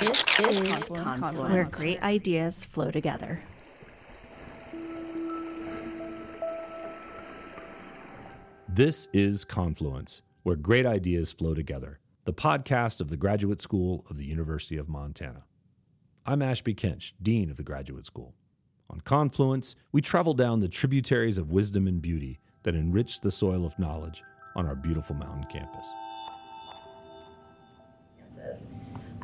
This is Confluence, where great ideas flow together. This is Confluence, where great ideas flow together, the podcast of the Graduate School of the University of Montana. I'm Ashby Kinch, Dean of the Graduate School. On Confluence, we travel down the tributaries of wisdom and beauty that enrich the soil of knowledge on our beautiful mountain campus.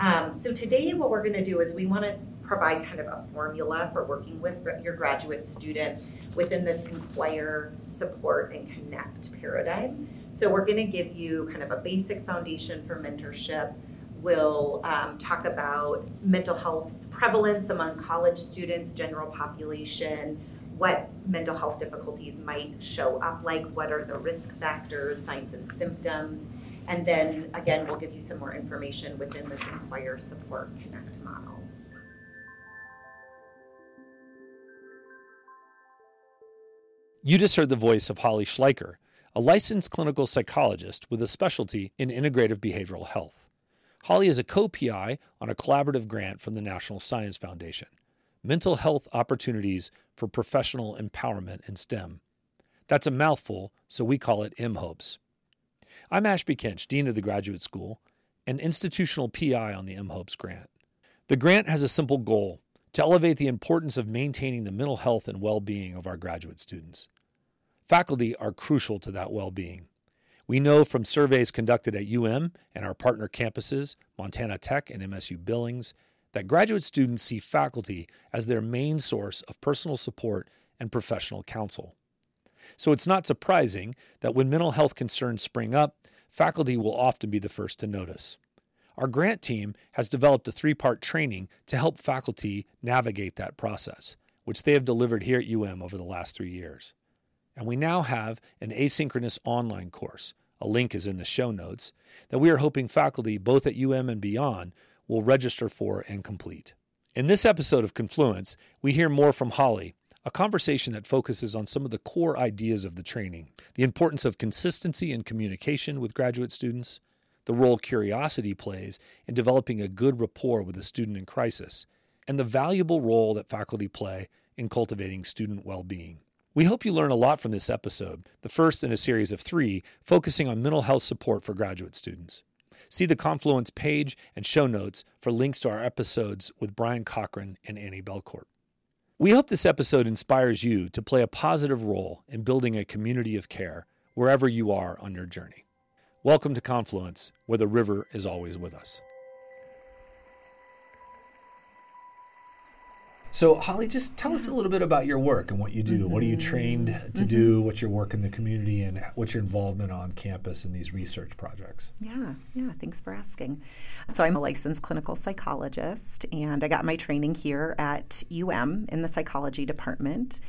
Um, so today what we're going to do is we want to provide kind of a formula for working with your graduate students within this inquire, support, and connect paradigm. So we're going to give you kind of a basic foundation for mentorship. We'll um, talk about mental health prevalence among college students, general population, what mental health difficulties might show up like, what are the risk factors, signs and symptoms, and then again, we'll give you some more information within this Inquire Support Connect model. You just heard the voice of Holly Schleicher, a licensed clinical psychologist with a specialty in integrative behavioral health. Holly is a co PI on a collaborative grant from the National Science Foundation Mental Health Opportunities for Professional Empowerment in STEM. That's a mouthful, so we call it MHOPES. I'm Ashby Kinch, Dean of the Graduate School and institutional PI on the MHOPES grant. The grant has a simple goal to elevate the importance of maintaining the mental health and well being of our graduate students. Faculty are crucial to that well being. We know from surveys conducted at UM and our partner campuses, Montana Tech and MSU Billings, that graduate students see faculty as their main source of personal support and professional counsel. So it's not surprising that when mental health concerns spring up, faculty will often be the first to notice. Our grant team has developed a three part training to help faculty navigate that process, which they have delivered here at UM over the last three years. And we now have an asynchronous online course, a link is in the show notes, that we are hoping faculty both at UM and beyond will register for and complete. In this episode of Confluence, we hear more from Holly a conversation that focuses on some of the core ideas of the training the importance of consistency in communication with graduate students, the role curiosity plays in developing a good rapport with a student in crisis, and the valuable role that faculty play in cultivating student well being. We hope you learn a lot from this episode, the first in a series of three focusing on mental health support for graduate students. See the Confluence page and show notes for links to our episodes with Bryan Cochran and Annie Belcourt. We hope this episode inspires you to play a positive role in building a community of care wherever you are on your journey. Welcome to Confluence, where the river is always with us. So, Holly, just tell us a little bit about your work and what you do. Mm-hmm. What are you trained to mm-hmm. do? What's your work in the community, and what's your involvement on campus in these research projects? Yeah, yeah. Thanks for asking. So, I'm a licensed clinical psychologist, and I got my training here at UM in the psychology department.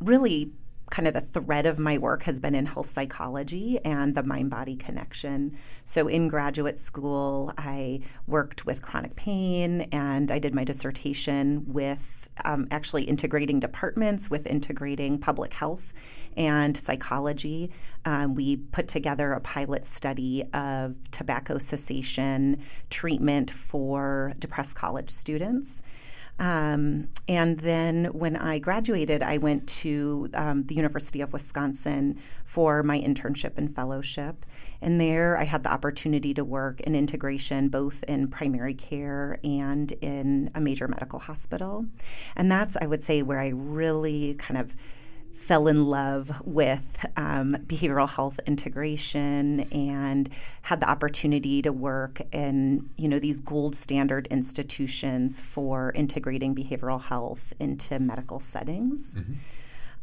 Really kind of the thread of my work has been in health psychology and the mind body connection. So, in graduate school, I worked with chronic pain and I did my dissertation with um, actually integrating departments with integrating public health and psychology. Um, we put together a pilot study of tobacco cessation treatment for depressed college students. Um, and then when I graduated, I went to um, the University of Wisconsin for my internship and fellowship. And there I had the opportunity to work in integration both in primary care and in a major medical hospital. And that's, I would say, where I really kind of fell in love with um, behavioral health integration and had the opportunity to work in you know these gold standard institutions for integrating behavioral health into medical settings. Mm-hmm.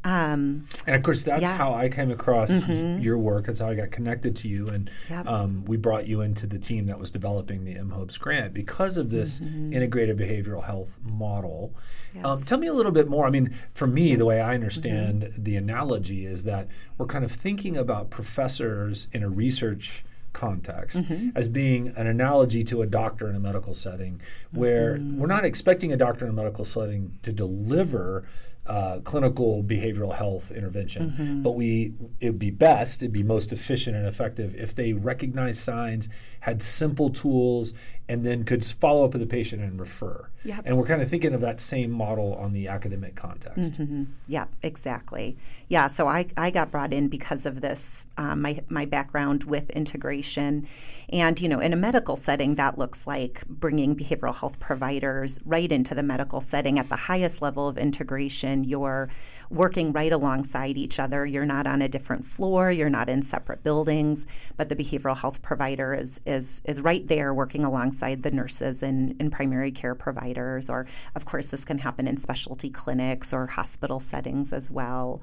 Um, and of course, that's yeah. how I came across mm-hmm. your work. That's how I got connected to you, and yep. um, we brought you into the team that was developing the MHOPES grant because of this mm-hmm. integrated behavioral health model. Um, yes. Um, tell me a little bit more. I mean, for me, the way I understand mm-hmm. the analogy is that we're kind of thinking about professors in a research context mm-hmm. as being an analogy to a doctor in a medical setting where mm-hmm. we're not expecting a doctor in a medical setting to deliver uh, clinical behavioral health intervention. Mm-hmm. But we it would be best, it'd be most efficient and effective if they recognized signs, had simple tools, and then could follow up with the patient and refer. Yep. And we're kind of thinking of that same model on the academic context. Mm-hmm. Yeah, exactly. Yeah, so I, I got brought in because of this, um, my, my background with integration. And, you know, in a medical setting, that looks like bringing behavioral health providers right into the medical setting at the highest level of integration. You're working right alongside each other. You're not on a different floor, you're not in separate buildings, but the behavioral health provider is, is, is right there working alongside the nurses and, and primary care providers. Or, of course, this can happen in specialty clinics or hospital settings as well.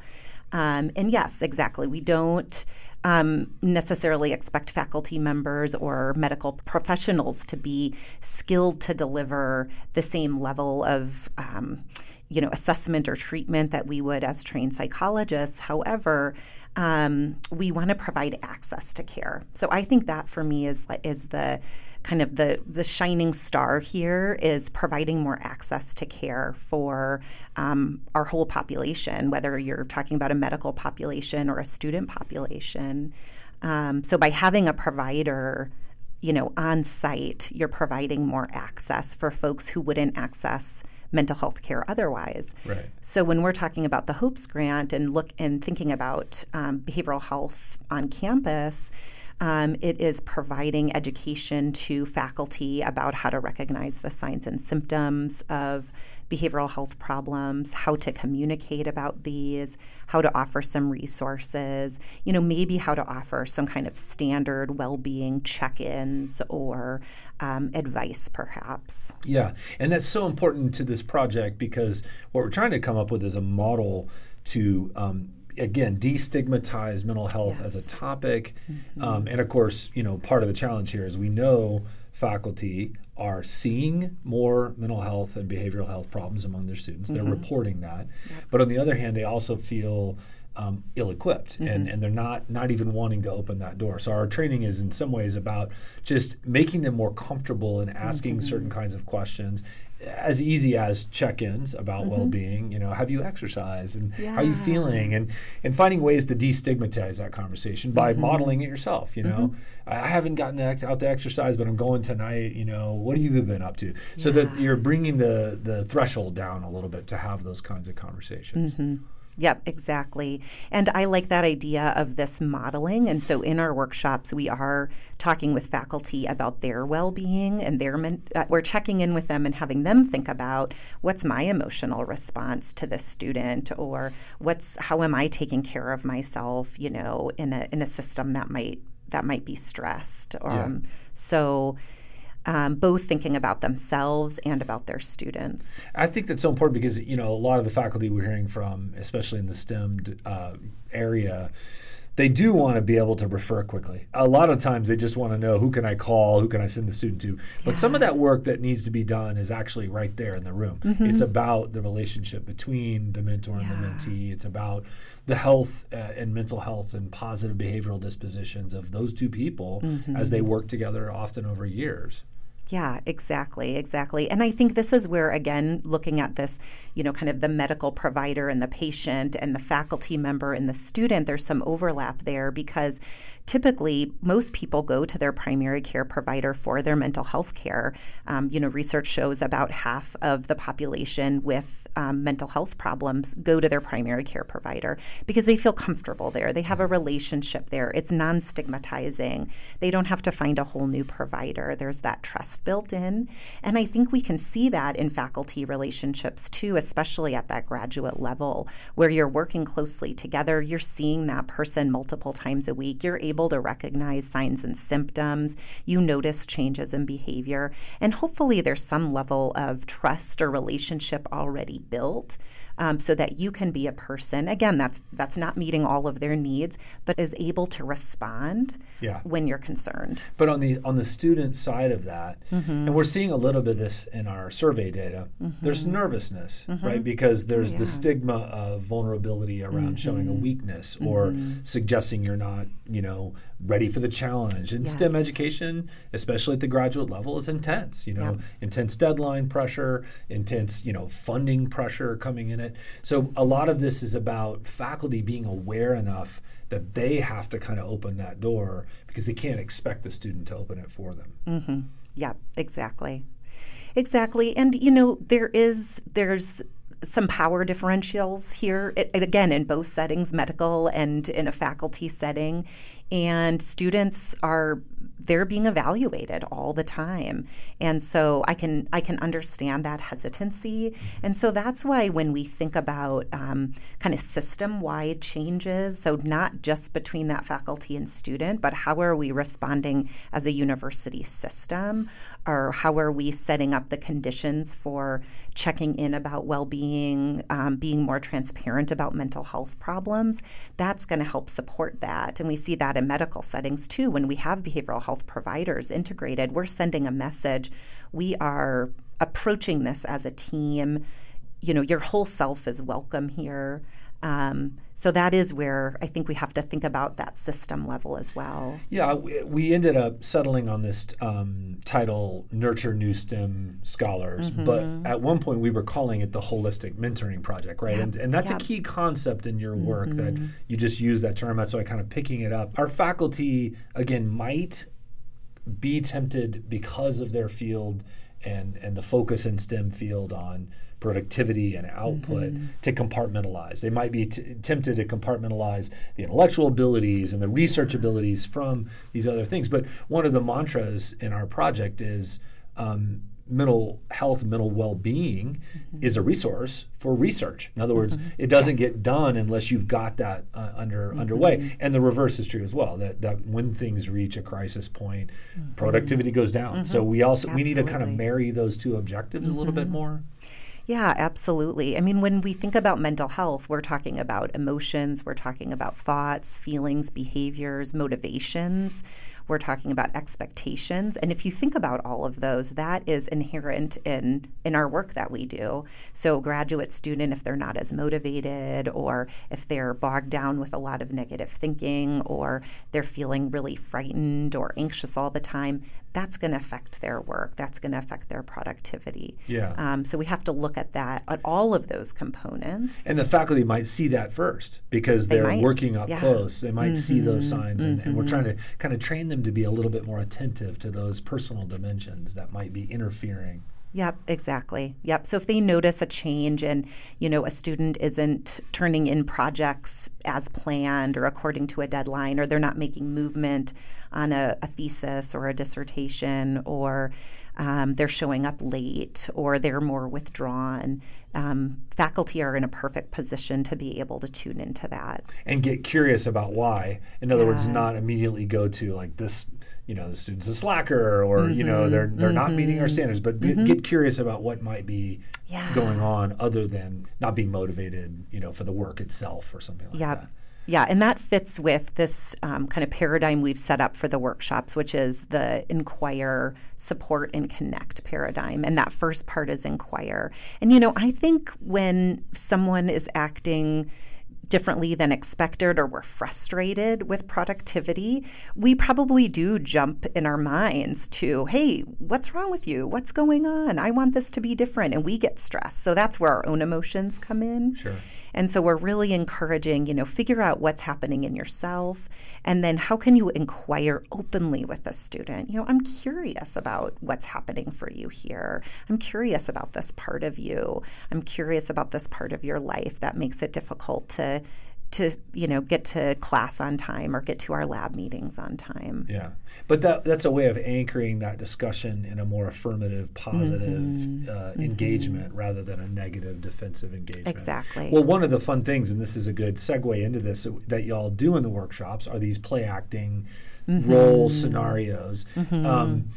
Um, and yes, exactly. We don't um, necessarily expect faculty members or medical professionals to be skilled to deliver the same level of. Um, you know, assessment or treatment that we would as trained psychologists. However, um, we want to provide access to care. So I think that for me is is the kind of the the shining star here is providing more access to care for um, our whole population, whether you're talking about a medical population or a student population. Um, so by having a provider you know on site you're providing more access for folks who wouldn't access mental health care otherwise. Right. So when we're talking about the Hopes Grant and look and thinking about um, behavioral health on campus, um, it is providing education to faculty about how to recognize the signs and symptoms of behavioral health problems, how to communicate about these, how to offer some resources, you know, maybe how to offer some kind of standard well being check ins or um, advice, perhaps. Yeah, and that's so important to this project because what we're trying to come up with is a model to um, again destigmatize mental health yes. as a topic mm-hmm. um, and of course you know part of the challenge here is we know faculty are seeing more mental health and behavioral health problems among their students. Mm-hmm. They're reporting that. Yep. But on the other hand, they also feel um, ill-equipped mm-hmm. and, and they're not not even wanting to open that door so our training is in some ways about just making them more comfortable in asking mm-hmm. certain kinds of questions as easy as check-ins about mm-hmm. well-being you know have you exercised and yeah. how are you feeling and and finding ways to destigmatize that conversation by mm-hmm. modeling it yourself you know mm-hmm. i haven't gotten out to exercise but i'm going tonight you know what have you been up to so yeah. that you're bringing the the threshold down a little bit to have those kinds of conversations mm-hmm. Yep, exactly. And I like that idea of this modeling. And so in our workshops, we are talking with faculty about their well being and their, men- uh, we're checking in with them and having them think about what's my emotional response to this student or what's, how am I taking care of myself, you know, in a, in a system that might, that might be stressed. Um, yeah. So, um, both thinking about themselves and about their students. I think that's so important because you know a lot of the faculty we're hearing from, especially in the STEM uh, area, they do want to be able to refer quickly. A lot of times they just want to know who can I call, who can I send the student to. But yeah. some of that work that needs to be done is actually right there in the room. Mm-hmm. It's about the relationship between the mentor yeah. and the mentee. It's about the health uh, and mental health and positive behavioral dispositions of those two people mm-hmm. as they work together often over years. Yeah, exactly, exactly. And I think this is where, again, looking at this, you know, kind of the medical provider and the patient and the faculty member and the student, there's some overlap there because typically most people go to their primary care provider for their mental health care. Um, you know, research shows about half of the population with um, mental health problems go to their primary care provider because they feel comfortable there. They have a relationship there. It's non stigmatizing. They don't have to find a whole new provider. There's that trust built in. And I think we can see that in faculty relationships too, especially at that graduate level where you're working closely together. You're seeing that person multiple times a week. You're able able to recognize signs and symptoms. You notice changes in behavior. And hopefully, there's some level of trust or relationship already built um, so that you can be a person again that's that's not meeting all of their needs but is able to respond yeah. when you're concerned but on the on the student side of that mm-hmm. and we're seeing a little bit of this in our survey data mm-hmm. there's nervousness mm-hmm. right because there's yeah. the stigma of vulnerability around showing a mm-hmm. weakness or mm-hmm. suggesting you're not you know ready for the challenge and yes. stem education especially at the graduate level is intense you know intense deadline pressure intense you know funding pressure coming in So a lot of this is about faculty being aware enough that they have to kind of open that door because they can't expect the student to open it for them. Mm-hmm. Yeah, exactly. Exactly. And you know, there is there's some power differentials here, it, again, in both settings, medical and in a faculty setting. And students are they're being evaluated all the time. And so i can i can understand that hesitancy. And so that's why when we think about um, kind of system wide changes so not just between that faculty and student but how are we responding as a university system? Or how are we setting up the conditions for checking in about well-being um, being more transparent about mental health problems? That's going to help support that. And we see that in medical settings too when we have behavioral health health providers integrated, we're sending a message. We are approaching this as a team. You know, your whole self is welcome here. Um, so that is where I think we have to think about that system level as well. Yeah, we ended up settling on this um, title, Nurture New STEM Scholars. Mm-hmm. But at one point, we were calling it the Holistic Mentoring Project, right? Yep. And, and that's yep. a key concept in your work mm-hmm. that you just use that term. That's why kind of picking it up. Our faculty, again, might be tempted because of their field and and the focus in STEM field on productivity and output mm-hmm. to compartmentalize. They might be t- tempted to compartmentalize the intellectual abilities and the research abilities from these other things. But one of the mantras in our project is um, mental health mental well-being mm-hmm. is a resource for research in other words mm-hmm. it doesn't yes. get done unless you've got that uh, under mm-hmm. underway and the reverse is true as well that, that when things reach a crisis point mm-hmm. productivity goes down so mm-hmm. we also Absolutely. we need to kind of marry those two objectives a little bit mm-hmm. more yeah, absolutely. I mean, when we think about mental health, we're talking about emotions, we're talking about thoughts, feelings, behaviors, motivations. We're talking about expectations. And if you think about all of those, that is inherent in, in our work that we do. So, graduate student, if they're not as motivated, or if they're bogged down with a lot of negative thinking, or they're feeling really frightened or anxious all the time, that's going to affect their work. That's going to affect their productivity. Yeah. Um, so we have to look at that at all of those components. And the faculty might see that first because they're they working up yeah. close. They might mm-hmm. see those mm-hmm. signs, and, mm-hmm. and, we're trying to kind of train them to be a little bit more attentive to those personal dimensions that might be interfering. Yep, exactly. Yep. So if they notice a change and, you know, a student isn't turning in projects as planned or according to a deadline, or they're not making movement on a, a thesis or a dissertation, or um, they're showing up late, or they're more withdrawn, um, faculty are in a perfect position to be able to tune into that and get curious about why. In other yeah. words, not immediately go to like this you know the student's a slacker or mm-hmm, you know mm-hmm. they're they're mm-hmm. not meeting our mm-hmm. standards but mm-hmm. get curious about what might be yeah. going on other than not being motivated you know for the work itself or something like yeah. that yeah, Yeah. and that fits with this um, kind of paradigm we've set up for the workshops, which is the inquire, support, and connect paradigm. And that first part is inquire. And, you know, I think when someone is acting differently than expected or we're frustrated with productivity, we probably do jump in our minds to, hey, what's wrong with you? What's going on? I want this to be different. And we get stressed. So that's where our own emotions come in. Sure. And so we're really encouraging, you know, figure out what's happening in yourself and then how can you inquire openly with the student? You know, I'm curious about what's happening for you here. I'm curious about this part of you. I'm curious about this part of your life that makes it difficult to to you know get to class on time or get to our lab meetings on time. Yeah, but that that's a way of anchoring that discussion in a more affirmative, positive mm-hmm. Uh, mm-hmm. engagement rather than a negative, defensive engagement. Exactly. Well, one of the fun things, and this is a good segue into this, that y'all do in the workshops are these play acting mm-hmm. role scenarios. Mm-hmm. Um,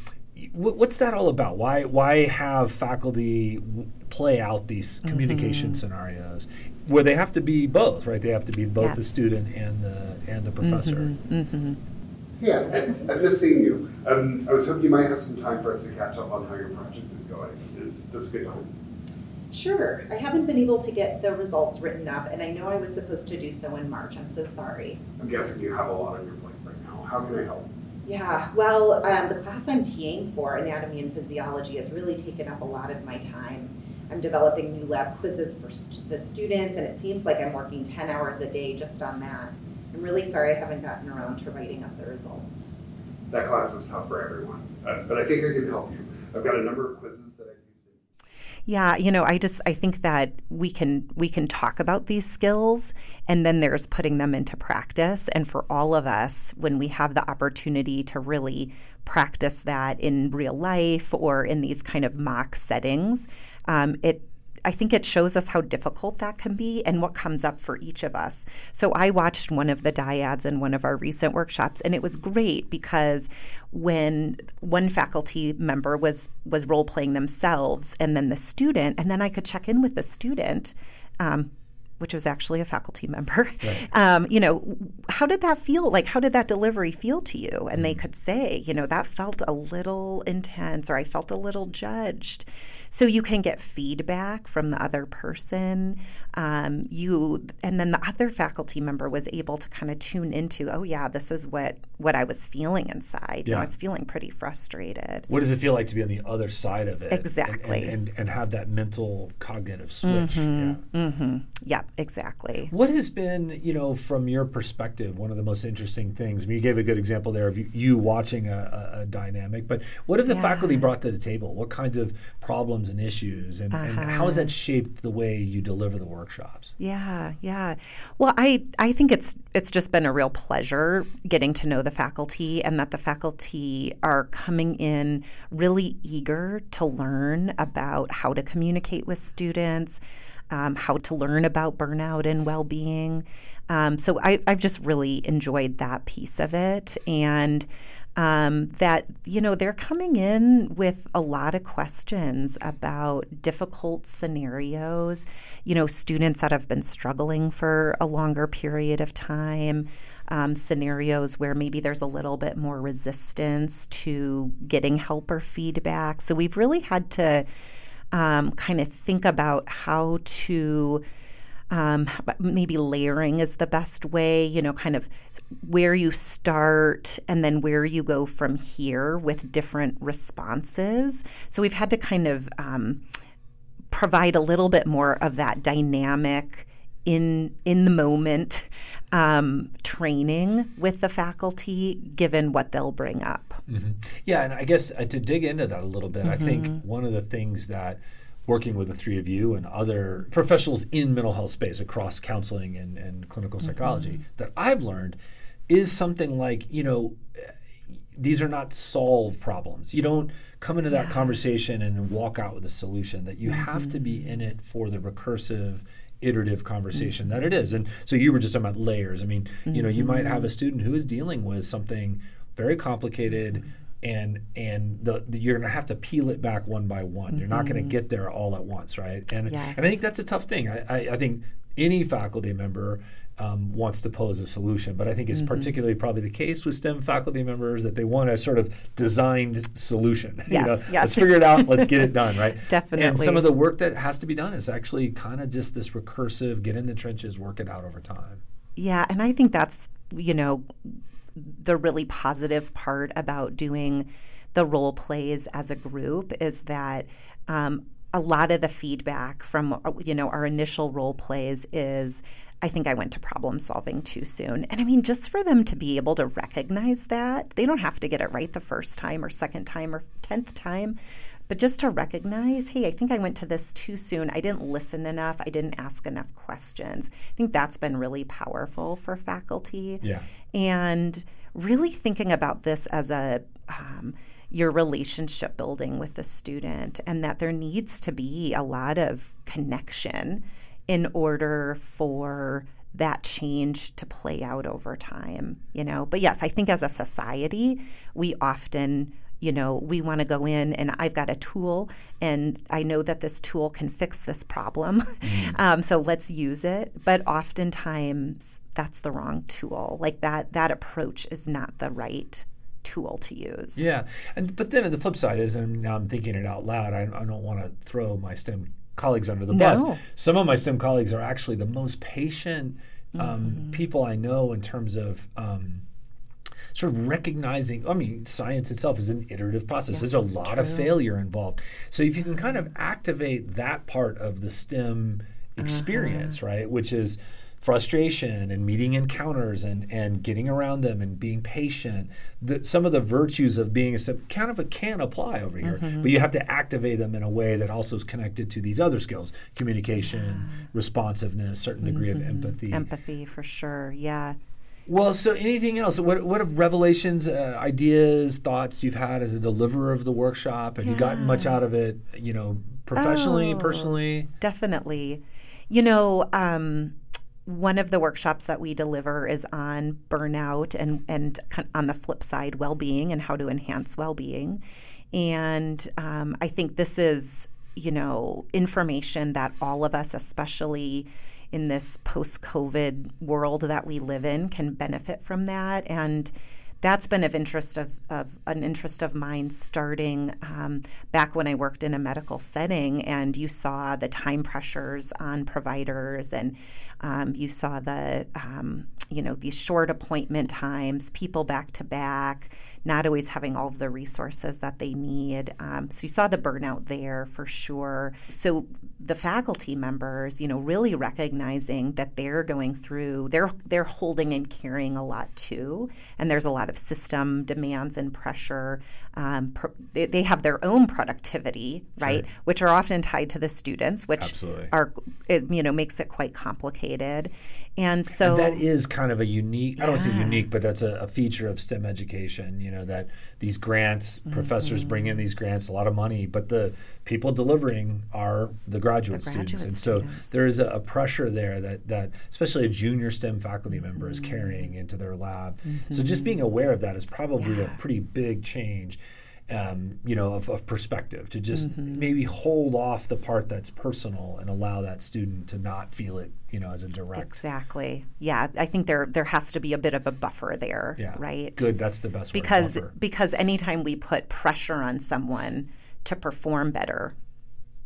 what's that all about? Why why have faculty play out these communication mm-hmm. scenarios? Where they have to be both, right? They have to be both yes. the student and the and the professor. Mm-hmm. Mm-hmm. Yeah, I, have just seen you. Um, I was hoping you might have some time for us to catch up on how your project is going. Is this a good time? Sure. I haven't been able to get the results written up, and I know I was supposed to do so in March. I'm so sorry. I'm guessing you have a lot on your plate right now. How can I help? Yeah, well, um, the class I'm TAing for, Anatomy and Physiology, has really taken up a lot of my time. I'm developing new lab quizzes for st- the students, and it seems like I'm working 10 hours a day just on that. I'm really sorry I haven't gotten around to writing up the results. That class is tough for everyone, uh, but I think I can help you. I've got a number of quizzes that used. Yeah, you know, I just I think that we can we can talk about these skills and then there's putting them into practice. And for all of us when we have the opportunity to really practice that in real life or in these kind of mock settings, um, it I think it shows us how difficult that can be and what comes up for each of us. So I watched one of the dyads in one of our recent workshops and it was great because when one faculty member was was role playing themselves and then the student and then I could check in with the student um, which was actually a faculty member. Right. Um, you know, how did that feel? Like, how did that delivery feel to you? And they mm. could say, you know, that felt a little intense, or I felt a little judged. So you can get feedback from the other person. Um, you and then the other faculty member was able to kind of tune into, oh yeah, this is what what I was feeling inside. Yeah. I was feeling pretty frustrated. What does it feel like to be on the other side of it? Exactly. And, and, and, and have that mental cognitive switch. Mm-hmm. Yeah. Mm-hmm. yeah, exactly. What has been, you know, from your perspective, one of the most interesting things? I mean, you gave a good example there of you, you watching a, a, a, dynamic, but what have the yeah. faculty brought to the table? What kinds of problems and issues, and, uh-huh. and how has that uh-huh. shaped the way you deliver the workshops? Yeah, yeah. Well, I I think it's it's just been a real pleasure getting to know the faculty, and that the faculty are coming in really eager to learn about how to communicate with students um, how to learn about burnout and well being. Um, so I, have just really enjoyed that piece of it. And um, that, you know, they're coming in with a lot of questions about difficult scenarios, you know, students that have been struggling for a longer period of time. Um, scenarios where maybe there's a little bit more resistance to getting help or feedback. So we've really had to um, kind of think about how to. Um, maybe layering is the best way, you know, kind of where you start and then where you go from here with different responses. So we've had to kind of um, provide a little bit more of that dynamic in in the moment um, training with the faculty, given what they'll bring up. Mm-hmm. Yeah, and I guess uh, to dig into that a little bit, mm-hmm. I think mm-hmm. one of the things that working with the three of you and other professionals in mental health space across counseling and, and clinical psychology mm-hmm. that I've learned is something like, you know, these are not solved problems. You don't come into that yeah. conversation and walk out with a solution, that you have to be mm-hmm. in it for the recursive iterative conversation mm-hmm. that it is. And so you were just talking about layers. I mean, mm-hmm. you know, you might have a student who is dealing with something very complicated and and the, the, you're going to have to peel it back one by one. Mm-hmm. You're not going to mm-hmm. get there all at once, right? And yes. and I think that's a tough thing. I, I, I think any faculty member um, wants to pose a solution. But I think it's mm-hmm. particularly probably the case with STEM faculty members that they want a sort of designed solution. Yes, you know, yes. Let's figure it out. Let's get it done, right? Definitely. And some of the work that has to be done is actually kind of just this recursive, get in the trenches, work it out over time. Yeah, and I think that's, you know, the really positive part about doing the role plays as a group is that um, a lot of the feedback from you know our initial role plays is I think I went to problem solving too soon. And I mean, just for them to be able to recognize that, they don't have to get it right the first time or second time or 10th time, but just to recognize, hey, I think I went to this too soon. I didn't listen enough. I didn't ask enough questions. I think that's been really powerful for faculty. Yeah. And really thinking about this as a, um, your relationship building with the student and that there needs to be a lot of connection in order for that change to play out over time, you know. But yes, I think as a society, we often you know, we want to go in and I've got a tool and I know that this tool can fix this problem. Mm. um, so let's use it. But oftentimes that's the wrong tool. Like that that approach is not the right tool to use. Yeah. And but then the flip side is and now I'm thinking it out loud, I, I don't want to throw my STEM colleagues under the no. bus. Some of my STEM colleagues are actually the most patient um, mm-hmm. people I know in terms of um, sort of recognizing. I mean, science itself is an iterative process. Yes, There's a lot true. of failure involved. So if you can kind of activate that part of the STEM experience, Uh-huh. right, which is frustration and meeting encounters and, and getting around them and being patient. The, some of the virtues of being a kind of a can apply over here, Mm-hmm. but you have to activate them in a way that also is connected to these other skills: communication, responsiveness, certain degree of empathy. Empathy for sure. Yeah. Well, so anything else? What what have revelations, uh, ideas, thoughts you've had as a deliverer of the workshop? Have you gotten much out of it? You know, professionally, Oh. personally. Definitely. You know, um, one of the workshops that we deliver is on burnout and, and on the flip side, well being and how to enhance well being. And um, I think this is, you know, information that all of us, especially in this post COVID world that we live in, can benefit from that. And that's been of interest of, of an interest of mine starting um, back when I worked in a medical setting, and you saw the time pressures on providers, and um, you saw the um, you know these short appointment times, people back to back, not always having all of the resources that they need. Um, so you saw the burnout there for sure. So the faculty members, you know, really recognizing that they're going through, they're they're holding and carrying a lot too, and there's a lot of system demands and pressure. Um, pr- they, they have their own productivity, right, which are often tied to the students, which Absolutely. are it, you know makes it quite complicated, and so And that is kind of a unique, I don't want to say unique, but that's a, a feature of STEM education, you know, that these grants, professors bring Mm-hmm. in these grants, a lot of money, but the people delivering are the graduate, The students. graduate and so there is a, a pressure there that, that especially a junior STEM faculty member Mm-hmm. is carrying into their lab. So just being aware of that is probably a pretty big change. Um, you know, of, of perspective to just Mm-hmm. maybe hold off the part that's personal and allow that student to not feel it, you know, as a direct exactly, yeah, I think there there has to be a bit of a buffer there, Yeah. right? Good. That's the best because buffer. because anytime we put pressure on someone to perform better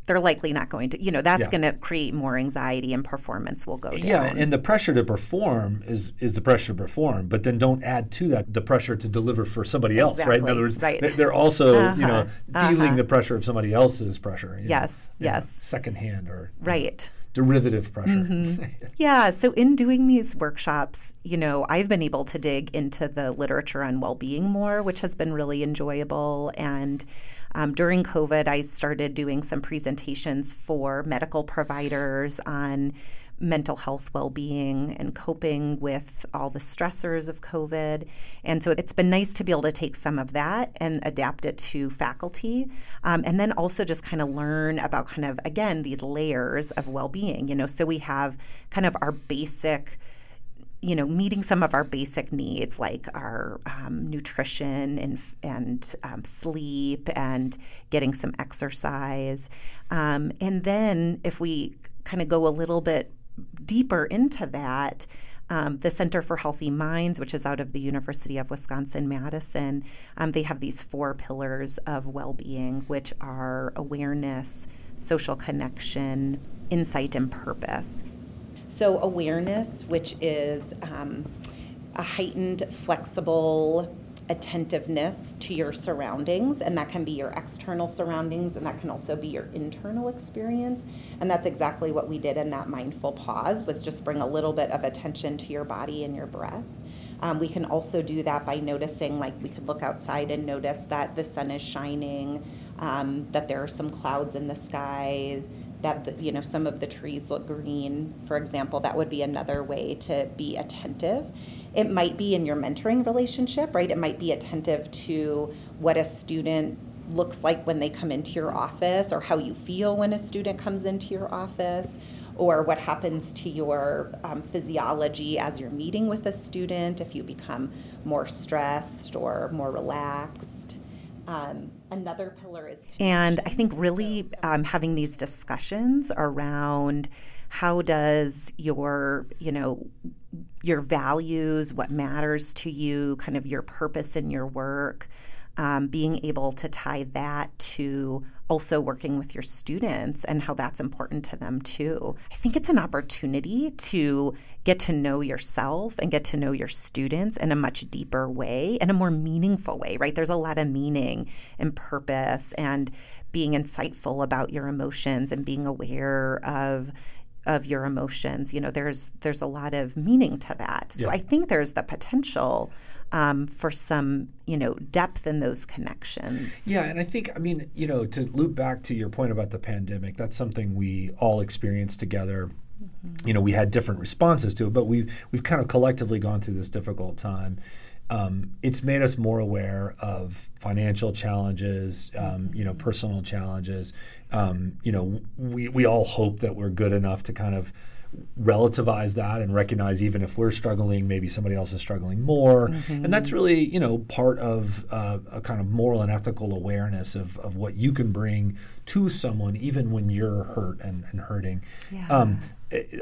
they're likely not going to you know that's Yeah. going to create more anxiety and performance will go down Yeah, and the pressure to perform is is the pressure to perform, but then don't add to that the pressure to deliver for somebody else, right? In other words, right. they- they're also you know Uh-huh, feeling uh-huh. the pressure of somebody else's pressure. know. Yes, Yeah, yes. secondhand or right derivative pressure. Yeah, so in doing these workshops, you know, I've been able to dig into the literature on well being more, which has been really enjoyable. And um, during COVID, I started doing some presentations for medical providers on mental health well being and coping with all the stressors of COVID. And so it's been nice to be able to take some of that and adapt it to faculty. Um, and then also just kind of learn about kind of, again, these layers of well being. You know, so we have kind of our basic you know, meeting some of our basic needs like our um, nutrition and and um, sleep and getting some exercise, um, and then if we kind of go a little bit deeper into that. Um, the Center for Healthy Minds, which is out of the University of Wisconsin Madison, um, they have these four pillars of well being, which are awareness, social connection, insight, and purpose. So, awareness, which is um, a heightened, flexible attentiveness to your surroundings, and that can be your external surroundings, and that can also be your internal experience. And that's exactly what we did in that mindful pause, was just bring a little bit of attention to your body and your breath. Um, we can also do that by noticing, like we could look outside and notice that the sun is shining, um, that there are some clouds in the skies, that the, you know some of the trees look green, for example. That would be another way to be attentive. It might be in your mentoring relationship, right? It might be attentive to what a student looks like when they come into your office, or how you feel when a student comes into your office or what happens to your um, physiology as you're meeting with a student, if you become more stressed or more relaxed. Um, another pillar is. And I think really um, having these discussions around how does your, you know, your values, what matters to you, kind of your purpose in your work, um, being able to tie that to also working with your students and how that's important to them too. I think it's an opportunity to get to know yourself and get to know your students in a much deeper way and a more meaningful way, right? There's a lot of meaning and purpose and being insightful about your emotions and being aware of of your emotions. You know, there's there's a lot of meaning to that. So yeah. I think there's the potential um, for some, you know, depth in those connections. Yeah, and I think, I mean, you know, to loop back to your point about the pandemic, that's something we all experienced together. Mm-hmm. You know, we had different responses to it, but we've we've kind of collectively gone through this difficult time. Um, it's made us more aware of financial challenges, um, you know, personal challenges. Um, you know, we, we all hope that we're good enough to kind of relativize that and recognize even if we're struggling, maybe somebody else is struggling more. Mm-hmm. And that's really, you know, part of uh, a kind of moral and ethical awareness of, of what you can bring to someone, even when you're hurt and, and hurting. Yeah. Um,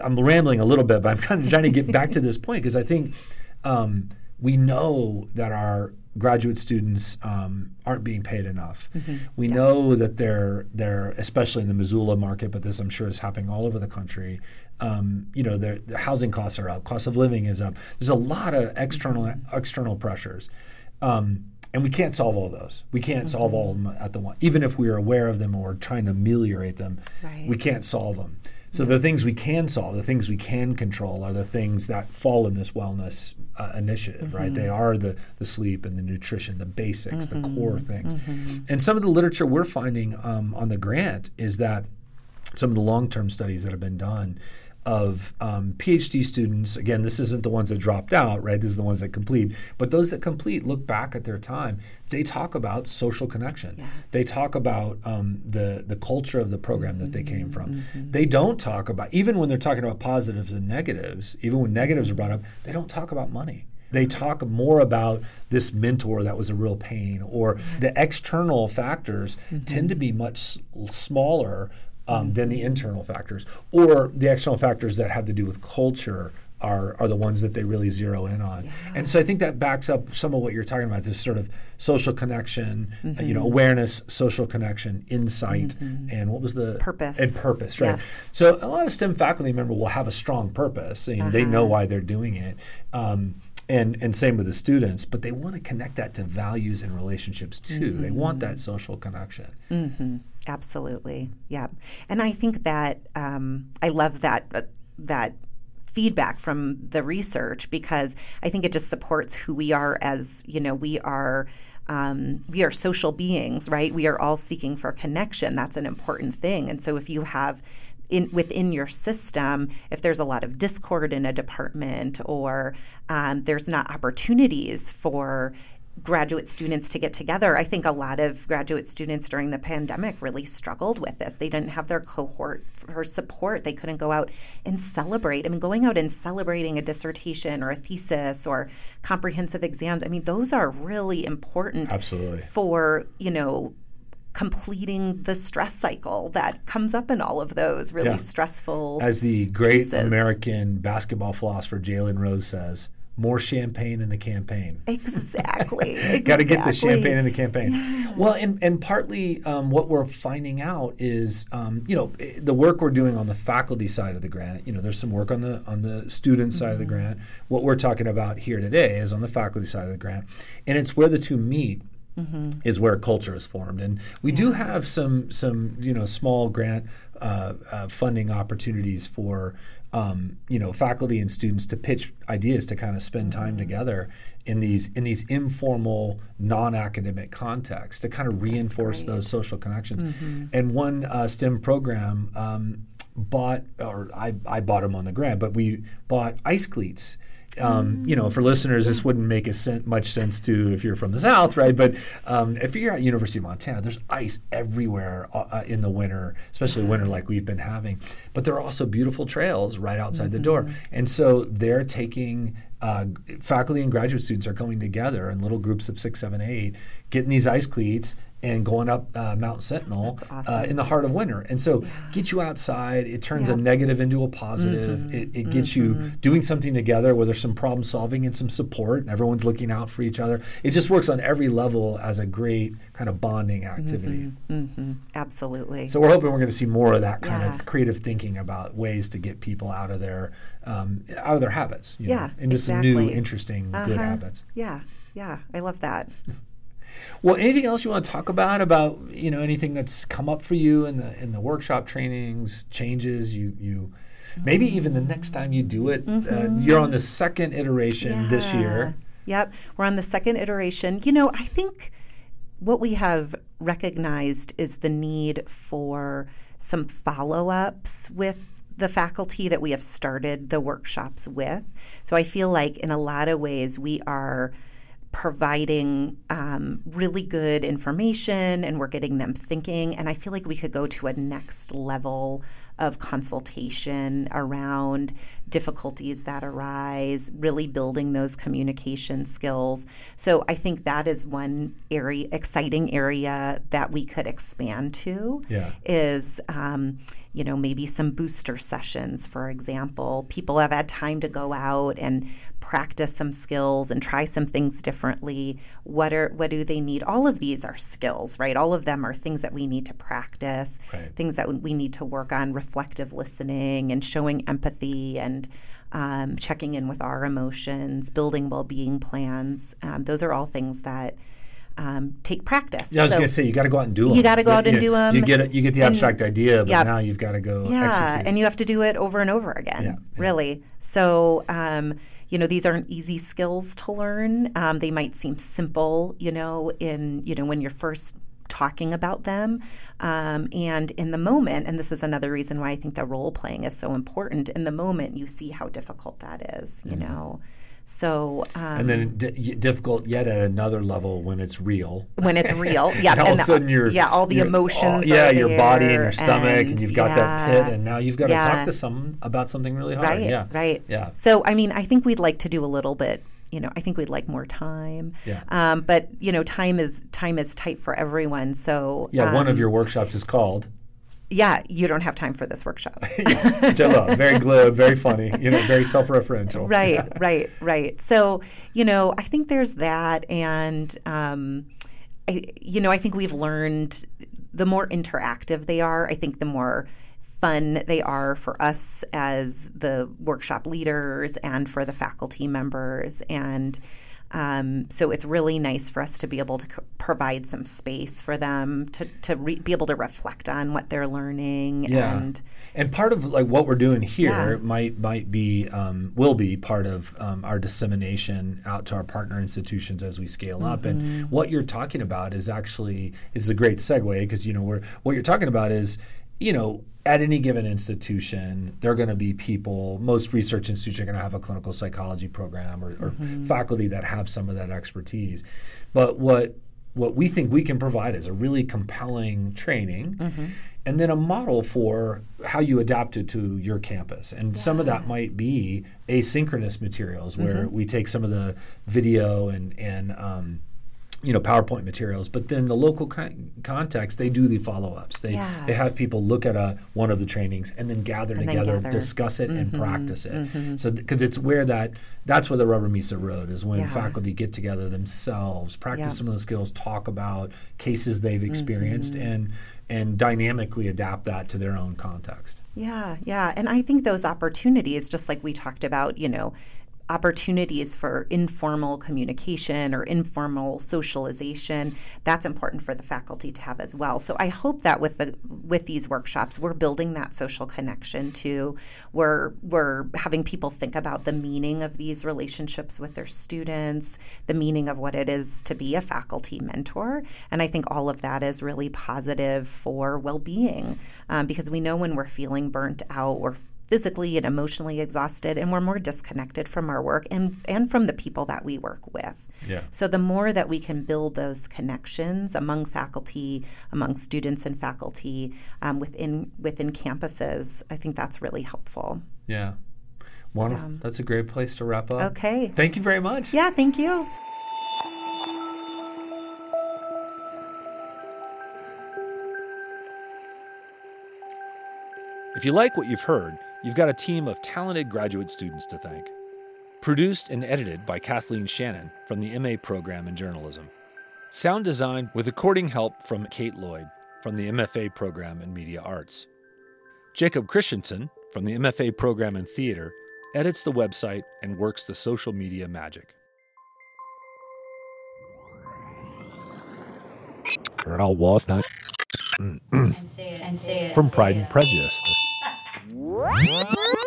I'm rambling a little bit, but I'm kind of trying to get back to this point because I think um, we know that our graduate students um, aren't being paid enough. Mm-hmm. We yes. know that they're they're especially in the Missoula market, but this I'm sure is happening all over the country. Um, you know, the housing costs are up, cost of living is up. There's a lot of external mm-hmm. external pressures. Um, and we can't solve all those. We can't mm-hmm. solve all of them at the one. Even if we are aware of them or trying to ameliorate them, right. we can't solve them. So the things we can solve, the things we can control, are the things that fall in this wellness uh, initiative, mm-hmm. right? They are the the sleep and the nutrition, the basics, mm-hmm. the core things. Mm-hmm. And some of the literature we're finding um, on the grant is that some of the long term studies that have been done of um, PhD students. Again, this isn't the ones that dropped out, right? This is the ones that complete. But those that complete look back at their time. They talk about social connection. Yes. They talk about um, the the culture of the program mm-hmm. that they came from. Mm-hmm. They don't talk about even when they're talking about positives and negatives. Even when negatives are brought up, they don't talk about money. They talk more about this mentor that was a real pain, or the external factors mm-hmm. tend to be much smaller um, than the internal factors, or the external factors that have to do with culture are, are the ones that they really zero in on. Yeah. And so I think that backs up some of what you're talking about this sort of social connection, mm-hmm. uh, you know, mm-hmm. awareness, social connection, insight, mm-hmm. and what was the purpose? And purpose, right? Yes. So a lot of STEM faculty member will have a strong purpose. You know, uh-huh. They know uh-huh. why they're doing it. Um, and and same with the students but they want to connect that to values and relationships too mm-hmm. they want that social connection mm-hmm. absolutely yeah and i think that um, i love that uh, that feedback from the research because i think it just supports who we are as you know we are um, we are social beings, right? We are all seeking for connection. That's an important thing. And so if you have in within your system if there's a lot of discord in a department or um, there's not opportunities for graduate students to get together. I think a lot of graduate students during the pandemic really struggled with this. They didn't have their cohort for support. They couldn't go out and celebrate. I mean, going out and celebrating a dissertation or a thesis or comprehensive exams, I mean, those are really important Absolutely. for, you know, completing the stress cycle that comes up in all of those really yeah. stressful. As the great pieces. American basketball philosopher Jalen Rose says, more champagne in the campaign. Exactly. exactly. Got to get the champagne in the campaign. Yeah. Well, and, and partly um, what we're finding out is, um, you know, the work we're doing on the faculty side of the grant. You know, there's some work on the on the student side mm-hmm. of the mm-hmm. grant. What we're talking about here today is on the faculty side of the grant, and it's where the two meet mm-hmm. is where culture is formed. And we yeah. do have some some you know small grant uh, uh, funding opportunities for um, you know faculty and students to pitch ideas to kind of spend time mm-hmm. together in these in these informal non-academic contexts to kind of reinforce those social connections. Mm-hmm. And one uh, STEM program. Um, bought or I, I bought them on the grant, but we bought ice cleats um, you know, for listeners, this wouldn't make a sen- much sense to if you're from the South, right? But um, if you're at University of Montana, there's ice everywhere uh, uh in the winter, especially winter like we've been having. But there are also beautiful trails right outside mm-hmm. the door, mm-hmm. and so they're taking uh, faculty and graduate students are coming together in little groups of six, seven, eight, getting these ice cleats and going up uh, Mount Sentinel awesome. uh, in the heart of winter. And so, get you outside. It turns a negative into a positive. Mm-hmm. It, it gets you doing something together where there's some problem solving and some support, and everyone's looking out for each other. It just works on every level as a great kind of bonding activity. hmm Absolutely. So we're hoping we're going to see more of that kind Yeah. of creative thinking about ways to get people out of their um, out of their habits, you know, Yeah, into some new, interesting, good Uh-huh. habits. yeah, yeah, I love that. Well, anything else you want to talk about about you know anything that's come up for you in the in the workshop trainings, changes you you. Maybe even the next time you do it, uh, you're on the second iteration this year. Yep, we're on the second iteration. You know, I think what we have recognized is the need for some follow ups with the faculty that we have started the workshops with. So I feel like in a lot of ways we are providing um, really good information and we're getting them thinking. And I feel like we could go to a next level of consultation around difficulties that arise, really building those communication skills. So I think that is one area, exciting area that we could expand to. Yeah. Is um, you know maybe some booster sessions, for example. People have had time to go out and practice some skills and try some things differently. What are what do they need? All of these are skills, right? All of them are things that we need to practice, Right. things that we need to work on, reflective listening and showing empathy and um, checking in with our emotions, building well-being plans. Um, those are all things that um, take practice. Yeah, I was So- going to say you got to go out and do them. You gotta go out and you, do 'em. You get it, you get the And- abstract idea, but now you've got to go yeah, execute. and you have to do it over and over again. Yeah. Really. So, um, you know, these aren't easy skills to learn. Um, they might seem simple, you know, in you know when you're first talking about them, um, and in the moment. And this is another reason why I think the role playing is so important. In the moment, you see how difficult that is. You know. So um, and then d- y- difficult yet at another level when it's real. when it's real, yeah, and all of a the- sudden you're yeah, all the you're- emotions, all- yeah, your body and your stomach, and, and you've got that pit, and now you've got to talk to someone about something really hard. Right, yeah, right. Yeah. So, I mean, I think we'd like to do a little bit. You know, I think we'd like more time. Yeah. Um, but you know, time is time is tight for everyone. So Yeah, one of um, your workshops is called, yeah, you don't have time for this workshop. love. Very glib, very funny, you know, very self-referential. right, right, right. So, you know, I think there's that, and um, I, you know, I think we've learned the more interactive they are, I think the more fun they are for us as the workshop leaders and for the faculty members and. Um, so it's really nice for us to be able to c- provide some space for them to, to re- be able to reflect on what they're learning Yeah. and And part of like what we're doing here Yeah. might might be um, will be part of um, our dissemination out to our partner institutions as we scale up. Mm-hmm. And what you're talking about is actually is a great segue because you know we're what you're talking about is you know at any given institution there are going to be people most research institutions are going to have a clinical psychology program or, or Mm-hmm. faculty that have some of that expertise but what what we think we can provide is a really compelling training Mm-hmm. and then a model for how you adapt it to your campus. And some of that might be asynchronous materials where Mm-hmm. we take some of the video and, and um, you know PowerPoint materials, but then the local con- context they do the follow ups. They Yeah. they have people look at a one of the trainings and then gather And then together, gather. Mm-hmm. discuss it, and practice it. So because it's where that that's where the rubber meets the road is when Yeah. faculty get together themselves, practice Yeah. some of the skills, talk about cases they've experienced, Mm-hmm. and and dynamically adapt that to their own context. Yeah, yeah. And I think those opportunities, just like we talked about, you know, opportunities for informal communication or informal socialization, that's important for the faculty to have as well. So I hope that with the with these workshops, we're building that social connection too. We're we're having people think about the meaning of these relationships with their students, the meaning of what it is to be a faculty mentor. And I think all of that is really positive for well-being um, because we know when we're feeling burnt out, we're physically and emotionally exhausted and we're more disconnected from our work and and from the people that we work with. Yeah. So the more that we can build those connections among faculty, among students and faculty, um, within within campuses, I think that's really helpful. Yeah. Wonderful. Um, That's a great place to wrap up. Okay. Thank you very much. Yeah, thank you. If you like what you've heard, you've got a team of talented graduate students to thank. Produced and edited by Kathleen Shannon from the MA program in journalism. Sound design with recording help from Kate Lloyd from the MFA program in media arts. Jacob Christensen from the MFA program in theater edits the website and works the social media magic. Heard all was not. Mm. And say it, and say it, From Pride and Prejudice. Woo!